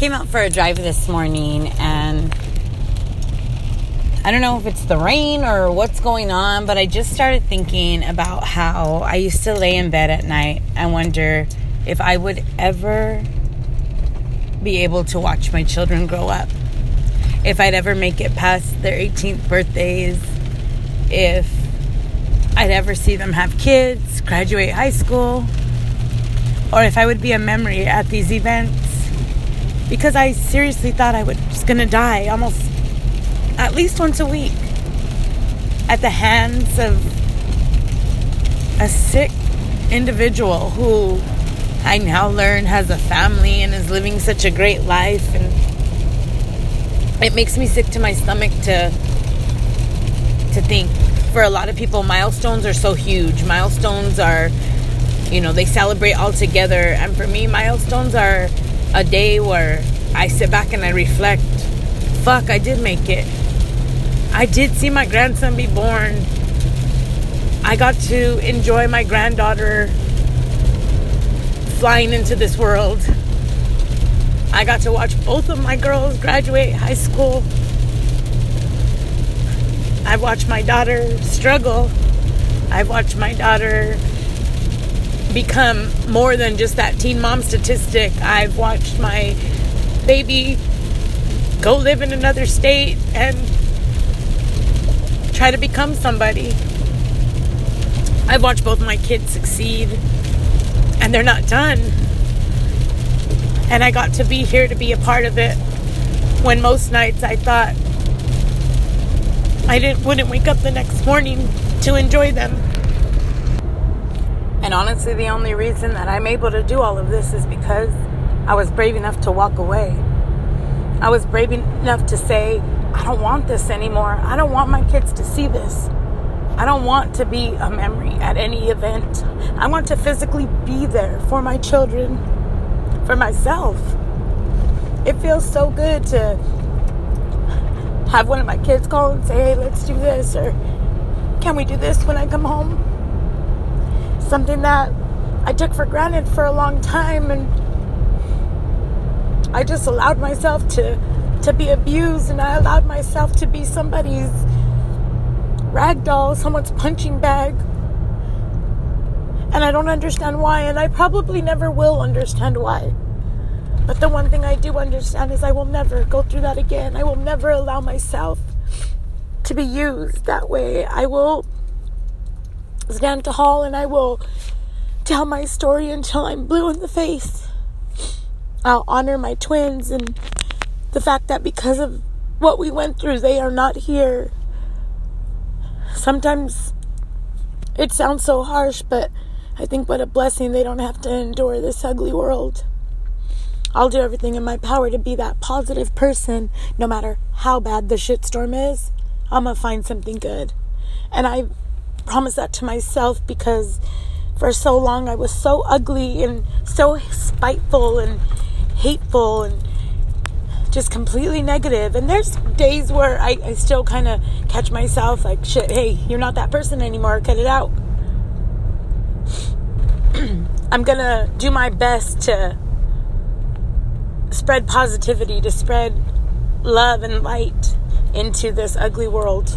came out for a drive this morning and I don't know if it's the rain or what's going on, but I just started thinking about how I used to lay in bed at night. And wonder if I would ever be able to watch my children grow up. If I'd ever make it past their 18th birthdays, if I'd ever see them have kids, graduate high school, or if I would be a memory at these events because I seriously thought I was gonna die almost at least once a week at the hands of a sick individual who I now learn has a family and is living such a great life and it makes me sick to my stomach to to think for a lot of people milestones are so huge milestones are you know, they celebrate all together. And for me, milestones are a day where I sit back and I reflect. Fuck, I did make it. I did see my grandson be born. I got to enjoy my granddaughter flying into this world. I got to watch both of my girls graduate high school. I watched my daughter struggle. I watched my daughter become more than just that teen mom statistic. I've watched my baby go live in another state and try to become somebody. I've watched both my kids succeed and they're not done. And I got to be here to be a part of it when most nights I thought I didn't wouldn't wake up the next morning to enjoy them. And honestly, the only reason that I'm able to do all of this is because I was brave enough to walk away. I was brave enough to say, I don't want this anymore. I don't want my kids to see this. I don't want to be a memory at any event. I want to physically be there for my children, for myself. It feels so good to have one of my kids call and say, hey, let's do this, or can we do this when I come home? Something that I took for granted for a long time and I just allowed myself to to be abused and I allowed myself to be somebody's rag doll, someone's punching bag. And I don't understand why and I probably never will understand why. But the one thing I do understand is I will never go through that again. I will never allow myself to be used that way. I will stand hall and I will tell my story until I'm blue in the face. I'll honor my twins and the fact that because of what we went through, they are not here. Sometimes it sounds so harsh, but I think what a blessing they don't have to endure this ugly world. I'll do everything in my power to be that positive person, no matter how bad the shitstorm is. I'm gonna find something good. And I promise that to myself because for so long I was so ugly and so spiteful and hateful and just completely negative. And there's days where I, I still kind of catch myself like, shit, hey, you're not that person anymore. Cut it out. I'm gonna do my best to spread positivity, to spread love and light into this ugly world.